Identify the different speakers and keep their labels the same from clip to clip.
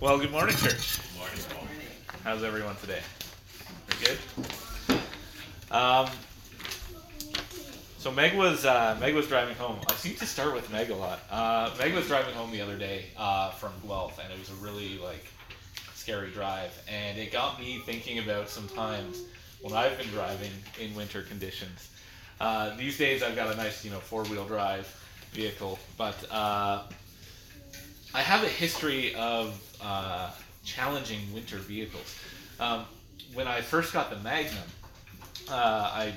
Speaker 1: Well, good morning, church.
Speaker 2: Good morning, Paul.
Speaker 1: How's everyone today? Pretty good. Um, so Meg was uh, Meg was driving home. I seem to start with Meg a lot. Uh, Meg was driving home the other day uh, from Guelph, and it was a really like scary drive, and it got me thinking about sometimes when I've been driving in winter conditions. Uh, these days, I've got a nice, you know, four-wheel drive vehicle, but uh, I have a history of uh, challenging winter vehicles. Um, when I first got the Magnum, uh, I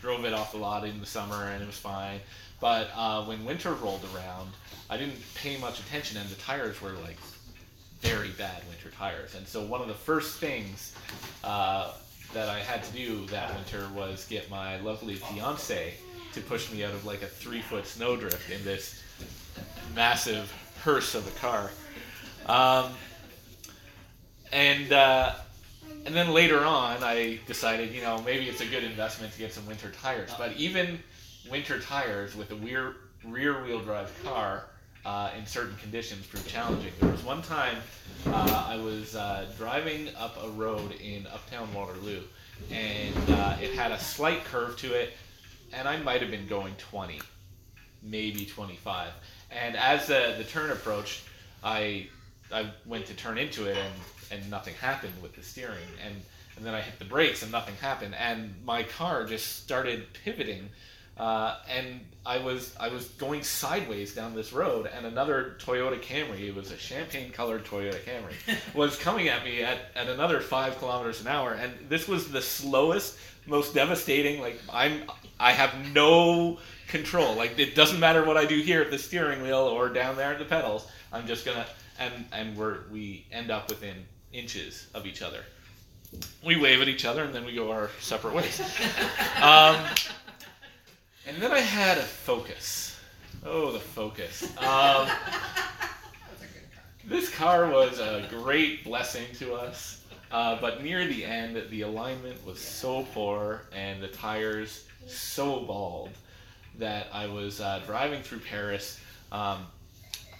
Speaker 1: drove it off the lot in the summer and it was fine. But uh, when winter rolled around, I didn't pay much attention, and the tires were like very bad winter tires. And so one of the first things uh, that I had to do that winter was get my lovely fiance to push me out of like a three foot snowdrift in this massive hearse of a car. Um, and uh, and then later on, I decided, you know, maybe it's a good investment to get some winter tires. But even winter tires with a rear rear wheel drive car uh, in certain conditions prove challenging. There was one time uh, I was uh, driving up a road in Uptown Waterloo, and uh, it had a slight curve to it, and I might have been going 20, maybe 25. And as the, the turn approached, I I went to turn into it, and and nothing happened with the steering, and and then I hit the brakes, and nothing happened, and my car just started pivoting. Uh, and I was I was going sideways down this road, and another Toyota Camry, it was a champagne-colored Toyota Camry, was coming at me at, at another five kilometers an hour, and this was the slowest, most devastating. Like I'm, I have no control. Like it doesn't matter what I do here at the steering wheel or down there at the pedals. I'm just gonna, and and we're we end up within inches of each other. We wave at each other, and then we go our separate ways. Um, and then I had a focus. Oh, the focus. Um, this car was a great blessing to us, uh, but near the end, the alignment was so poor and the tires so bald that I was uh, driving through Paris. Um,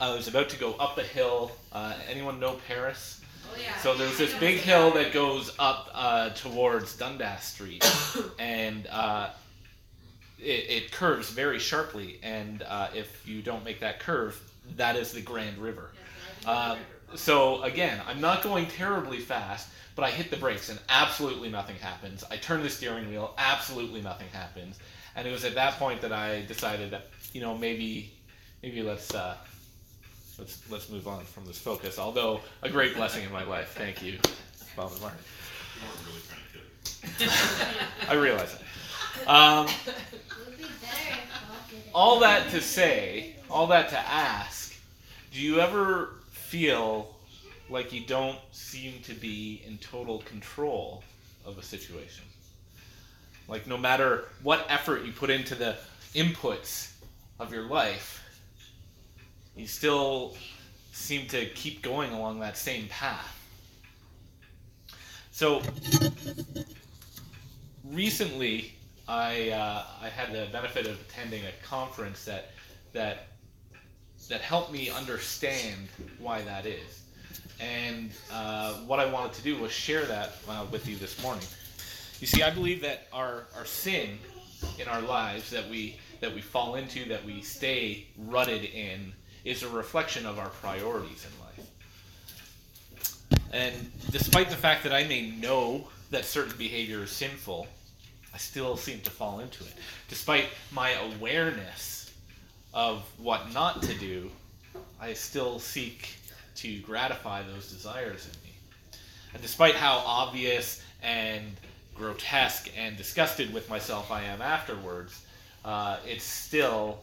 Speaker 1: I was about to go up a hill. Uh, anyone know Paris?
Speaker 3: Oh, yeah.
Speaker 1: So there's this big hill that goes up uh, towards Dundas Street, and uh, it, it curves very sharply. And uh, if you don't make that curve, that is the Grand River. Uh, so again, I'm not going terribly fast, but I hit the brakes and absolutely nothing happens. I turn the steering wheel, absolutely nothing happens. And it was at that point that I decided that you know maybe maybe let's uh, let's let's move on from this focus. Although a great blessing in my life. Thank you, Bob and Mark.
Speaker 2: You weren't really trying to do it.
Speaker 1: I realize that. Um,
Speaker 3: Would be better if Bob did it.
Speaker 1: All that to say, all that to ask, do you ever feel like you don't seem to be in total control of a situation? Like, no matter what effort you put into the inputs of your life, you still seem to keep going along that same path. So, recently, I uh, I had the benefit of attending a conference that that that helped me understand why that is, and uh, what I wanted to do was share that uh, with you this morning. You see, I believe that our our sin in our lives that we that we fall into, that we stay rutted in, is a reflection of our priorities in life. And despite the fact that I may know that certain behavior is sinful, I still seem to fall into it. Despite my awareness of what not to do, I still seek to gratify those desires in me. And despite how obvious and grotesque and disgusted with myself I am afterwards, uh, it still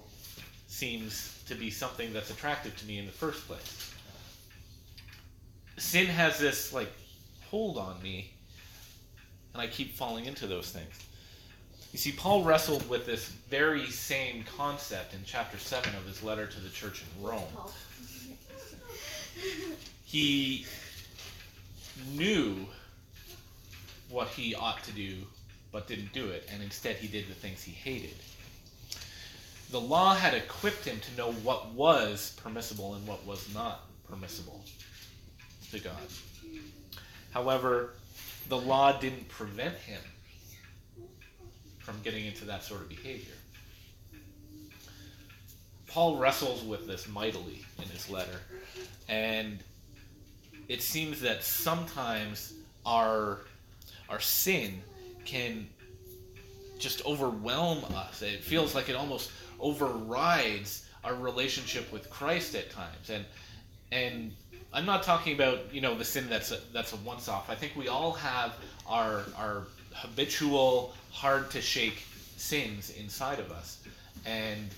Speaker 1: seems to be something that's attractive to me in the first place. Sin has this like hold on me, and I keep falling into those things. You see, Paul wrestled with this very same concept in chapter 7 of his letter to the church in Rome. He knew what he ought to do, but didn't do it, and instead he did the things he hated. The law had equipped him to know what was permissible and what was not permissible. to God. However, the law didn't prevent him from getting into that sort of behavior. Paul wrestles with this mightily in his letter, and it seems that sometimes our our sin can just overwhelm us. It feels like it almost overrides our relationship with Christ at times. And and I'm not talking about you know the sin that's a, that's a once off. I think we all have our our habitual, hard to shake sins inside of us, and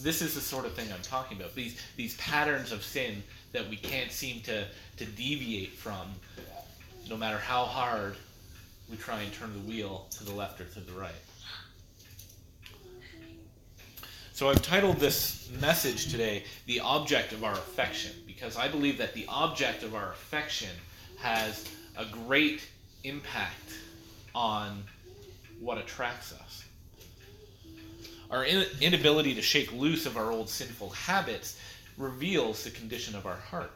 Speaker 1: this is the sort of thing I'm talking about. These these patterns of sin that we can't seem to to deviate from, no matter how hard we try and turn the wheel to the left or to the right. So I've titled this message today, The Object of Our Affection, because I believe that the object of our affection has a great impact on what attracts us. Our inability to shake loose of our old sinful habits reveals the condition of our heart.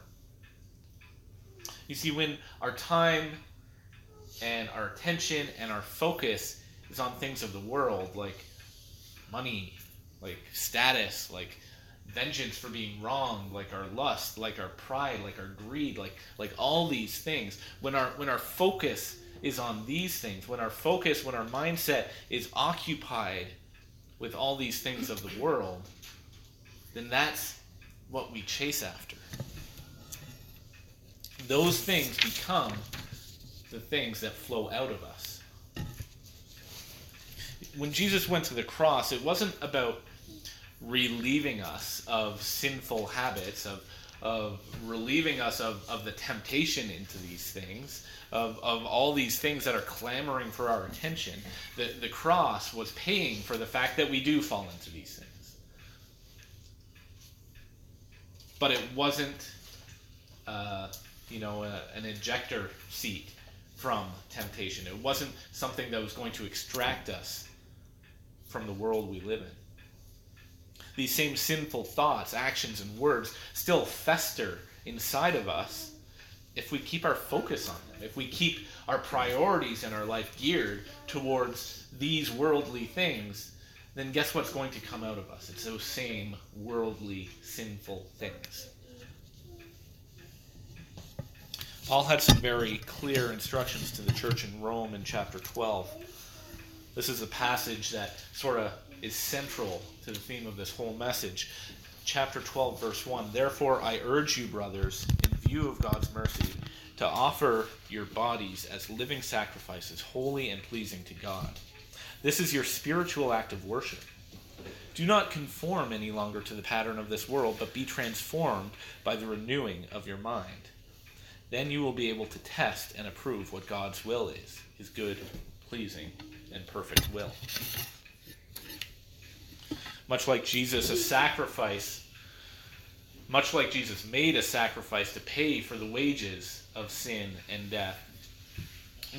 Speaker 1: You see, when our time and our attention and our focus is on things of the world, like money, like status, like vengeance for being wrong, like our lust, like our pride, like our greed, like like all these things. When our when our focus is on these things, when our focus, when our mindset is occupied with all these things of the world, then that's what we chase after. Those things become the things that flow out of us. When Jesus went to the cross, it wasn't about relieving us of sinful habits, of, of relieving us of, of the temptation into these things, of, of all these things that are clamoring for our attention. The, the cross was paying for the fact that we do fall into these things. But it wasn't, uh, you know, a, an ejector seat from temptation. It wasn't something that was going to extract us from the world we live in these same sinful thoughts, actions, and words still fester inside of us if we keep our focus on them, if we keep our priorities in our life geared towards these worldly things, then guess what's going to come out of us? It's those same worldly, sinful things. Paul had some very clear instructions to the church in Rome in chapter 12. This is a passage that sort of is central to the theme of this whole message. Chapter 12, verse 1 Therefore, I urge you, brothers, in view of God's mercy, to offer your bodies as living sacrifices, holy and pleasing to God. This is your spiritual act of worship. Do not conform any longer to the pattern of this world, but be transformed by the renewing of your mind. Then you will be able to test and approve what God's will is, his good, pleasing, and perfect will much like Jesus, a sacrifice, much like Jesus made a sacrifice to pay for the wages of sin and death.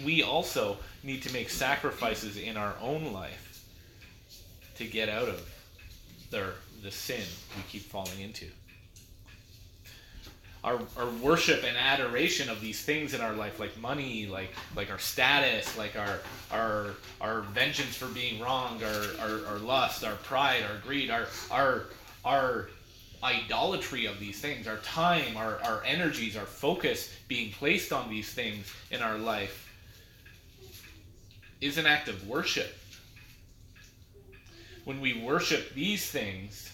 Speaker 1: We also need to make sacrifices in our own life to get out of the, the sin we keep falling into our, our worship and adoration of these things in our life, like money, like like our status, like our our our vengeance for being wronged, our, our, our lust, our pride, our greed, our our our idolatry of these things, our time, our, our energies, our focus being placed on these things in our life is an act of worship. When we worship these things,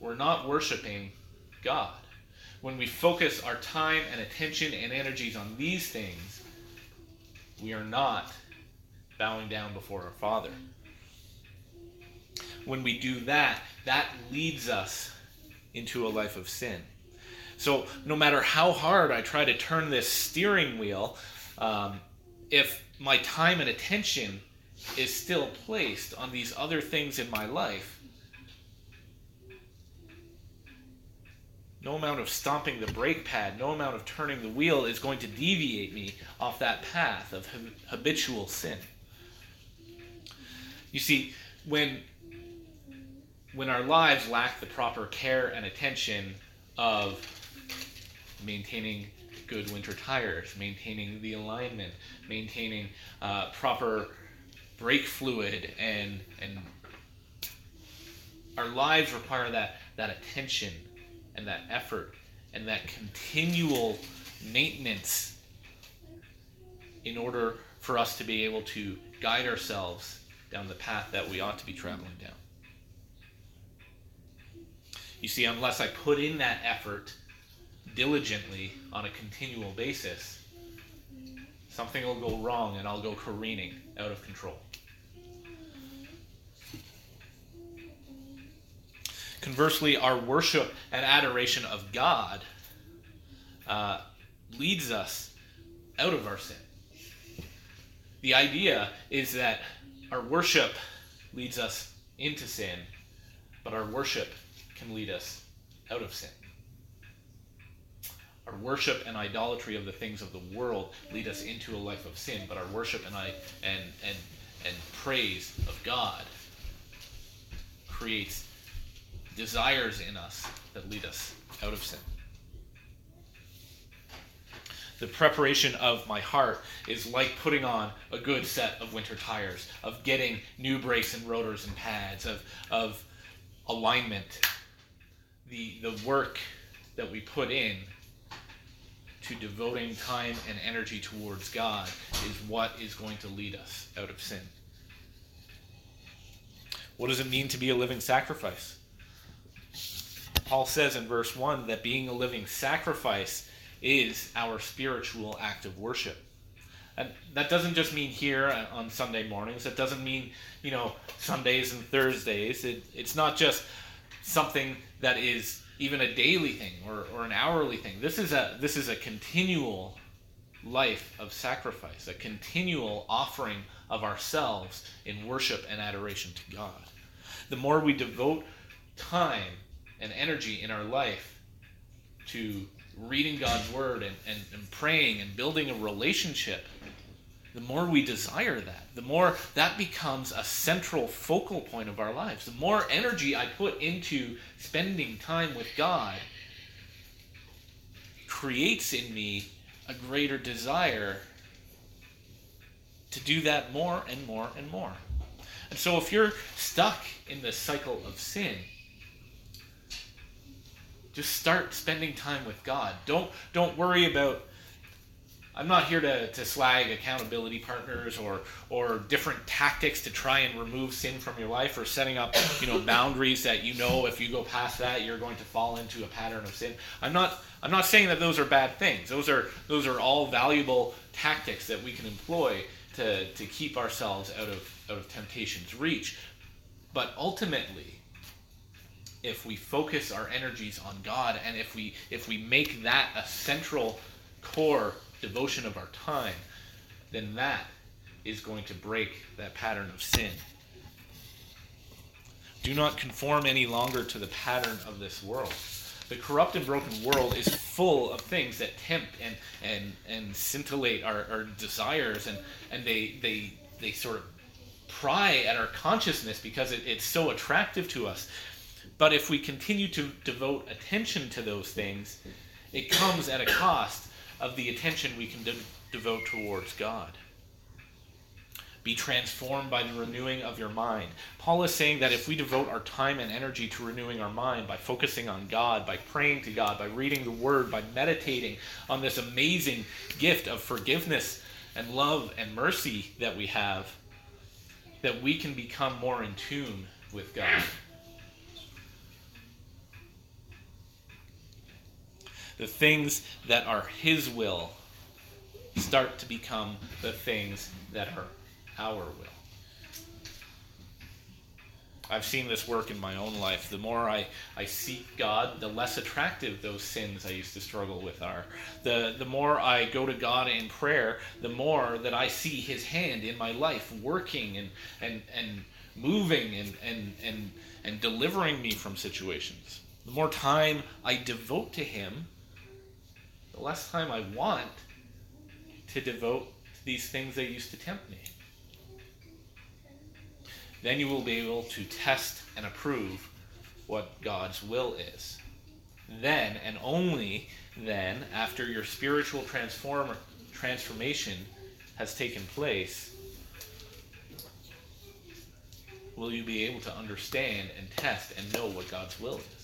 Speaker 1: we're not worshiping God when we focus our time and attention and energies on these things, we are not bowing down before our Father. When we do that, that leads us into a life of sin. So, no matter how hard I try to turn this steering wheel, um, if my time and attention is still placed on these other things in my life, No amount of stomping the brake pad, no amount of turning the wheel is going to deviate me off that path of habitual sin. You see, when when our lives lack the proper care and attention of maintaining good winter tires, maintaining the alignment, maintaining uh, proper brake fluid, and and our lives require that that attention and that effort and that continual maintenance in order for us to be able to guide ourselves down the path that we ought to be traveling down. You see, unless I put in that effort diligently on a continual basis, something will go wrong and I'll go careening out of control. Conversely, our worship and adoration of God uh, leads us out of our sin. The idea is that our worship leads us into sin, but our worship can lead us out of sin. Our worship and idolatry of the things of the world lead us into a life of sin, but our worship and I and and and praise of God creates desires in us that lead us out of sin. The preparation of my heart is like putting on a good set of winter tires, of getting new brakes and rotors and pads, of, of alignment. The, the work that we put in to devoting time and energy towards God is what is going to lead us out of sin. What does it mean to be a living sacrifice? Paul says in verse 1 that being a living sacrifice is our spiritual act of worship. And that doesn't just mean here on Sunday mornings. It doesn't mean, you know, Sundays and Thursdays. It, it's not just something that is even a daily thing or, or an hourly thing. This is a this is a continual life of sacrifice, a continual offering of ourselves in worship and adoration to God. The more we devote time and energy in our life to reading God's word and, and, and praying and building a relationship, the more we desire that, the more that becomes a central focal point of our lives. The more energy I put into spending time with God creates in me a greater desire to do that more and more and more. And so if you're stuck in the cycle of sin, just start spending time with God. Don't don't worry about I'm not here to, to slag accountability partners or or different tactics to try and remove sin from your life or setting up, you know, boundaries that you know if you go past that you're going to fall into a pattern of sin. I'm not I'm not saying that those are bad things. Those are those are all valuable tactics that we can employ to, to keep ourselves out of out of temptation's reach. But ultimately, if we focus our energies on God and if we if we make that a central core devotion of our time, then that is going to break that pattern of sin. Do not conform any longer to the pattern of this world. The corrupt and broken world is full of things that tempt and and and scintillate our, our desires and and they they they sort of pry at our consciousness because it, it's so attractive to us. But if we continue to devote attention to those things, it comes at a cost of the attention we can de- devote towards God. Be transformed by the renewing of your mind. Paul is saying that if we devote our time and energy to renewing our mind by focusing on God, by praying to God, by reading the Word, by meditating on this amazing gift of forgiveness and love and mercy that we have, that we can become more in tune with God. The things that are His will start to become the things that are our will. I've seen this work in my own life. The more I, I seek God, the less attractive those sins I used to struggle with are. The, the more I go to God in prayer, the more that I see His hand in my life working and, and, and moving and, and, and, and delivering me from situations. The more time I devote to Him, the less time I want to devote to these things that used to tempt me. Then you will be able to test and approve what God's will is. then and only then, after your spiritual transform, transformation has taken place, will you be able to understand and test and know what God's will is.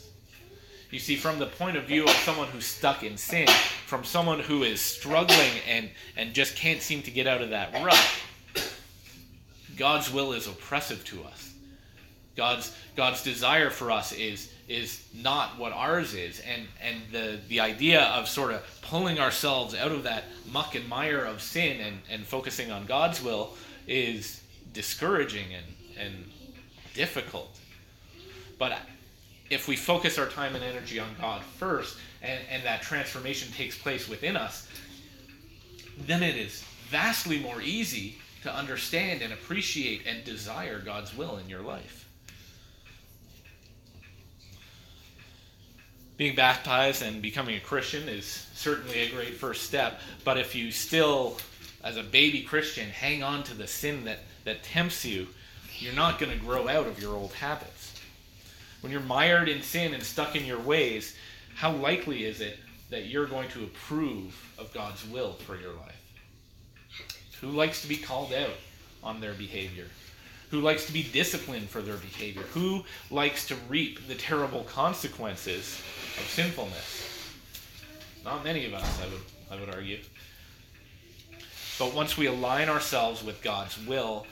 Speaker 1: You see, from the point of view of someone who's stuck in sin, from someone who is struggling and, and just can't seem to get out of that rut, God's will is oppressive to us. God's God's desire for us is is not what ours is and and the the idea of sort of pulling ourselves out of that muck and mire of sin and and focusing on God's will is discouraging and and difficult but if we focus our time and energy on God first and and that transformation takes place within us then it is vastly more easy to understand and appreciate and desire God's will in your life being baptized and becoming a Christian is certainly a great first step. But if you still, as a baby Christian, hang on to the sin that, that tempts you, you're not going to grow out of your old habits. When you're mired in sin and stuck in your ways, how likely is it that you're going to approve of God's will for your life? Who likes to be called out on their behavior? Who likes to be disciplined for their behavior? Who likes to reap the terrible consequences of sinfulness. Not many of us, I would, I would argue. But once we align ourselves with God's will,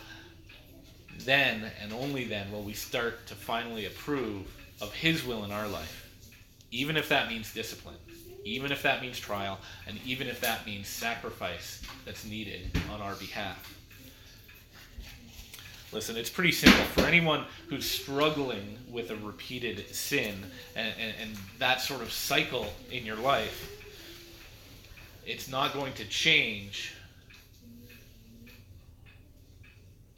Speaker 1: then and only then will we start to finally approve of His will in our life. Even if that means discipline, even if that means trial, and even if that means sacrifice that's needed on our behalf. Listen, it's pretty simple. For anyone who's struggling with a repeated sin and, and, and, that sort of cycle in your life, it's not going to change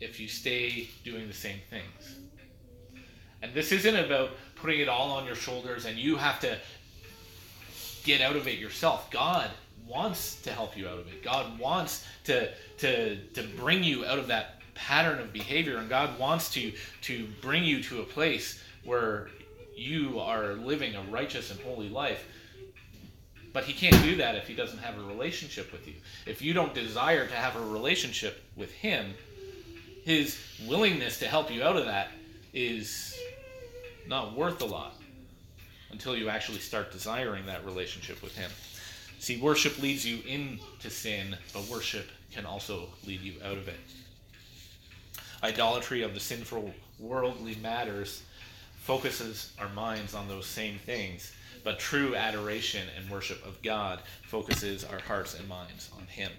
Speaker 1: if you stay doing the same things. And this isn't about putting it all on your shoulders and you have to get out of it yourself. God wants to help you out of it. God wants to, to, to bring you out of that pattern of behavior and God wants to to bring you to a place where you are living a righteous and holy life. But he can't do that if he doesn't have a relationship with you. If you don't desire to have a relationship with him, his willingness to help you out of that is not worth a lot until you actually start desiring that relationship with him. See, worship leads you into sin, but worship can also lead you out of it idolatry of the sinful worldly matters focuses our minds on those same things. But true adoration and worship of God focuses our hearts and minds on Him.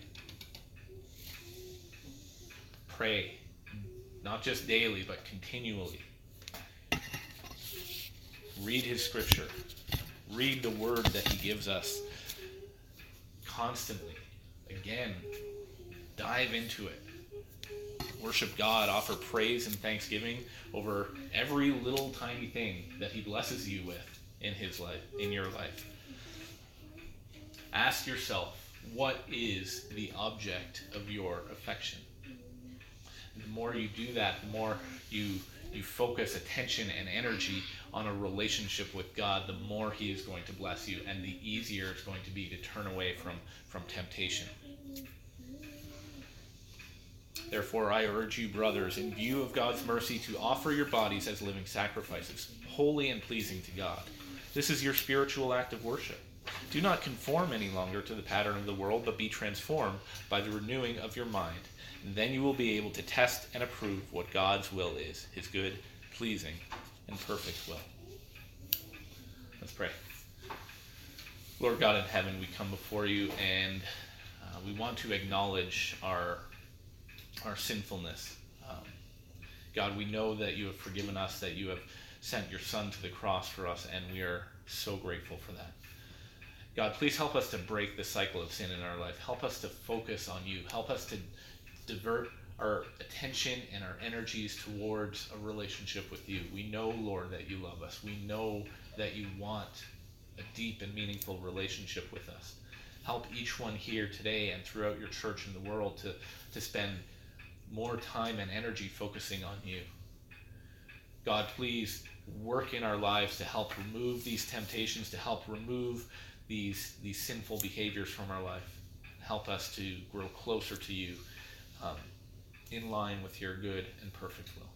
Speaker 1: Pray, not just daily, but continually. Read His Scripture. Read the Word that He gives us constantly. Again, dive into it worship God, offer praise and thanksgiving over every little tiny thing that He blesses you with in His life, in your life. Ask yourself, what is the object of your affection? The more you do that, the more you you focus attention and energy on a relationship with God, the more He is going to bless you, and the easier it's going to be to turn away from from temptation. Therefore, I urge you, brothers, in view of God's mercy, to offer your bodies as living sacrifices, holy and pleasing to God. This is your spiritual act of worship. Do not conform any longer to the pattern of the world, but be transformed by the renewing of your mind. And then you will be able to test and approve what God's will is, his good, pleasing, and perfect will. Let's pray. Lord God in heaven, we come before you and uh, we want to acknowledge our our sinfulness. Um, God, we know that you have forgiven us, that you have sent your Son to the cross for us, and we are so grateful for that. God, please help us to break the cycle of sin in our life. Help us to focus on you. Help us to divert our attention and our energies towards a relationship with you. We know, Lord, that you love us. We know that you want a deep and meaningful relationship with us. Help each one here today and throughout your church and the world to, to spend more time and energy focusing on you. God, please work in our lives to help remove these temptations, to help remove these these sinful behaviors from our life. Help us to grow closer to you, um, in line with your good and perfect will.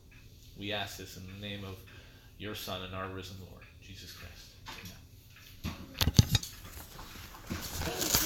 Speaker 1: We ask this in the name of your Son and our risen Lord, Jesus Christ. Amen.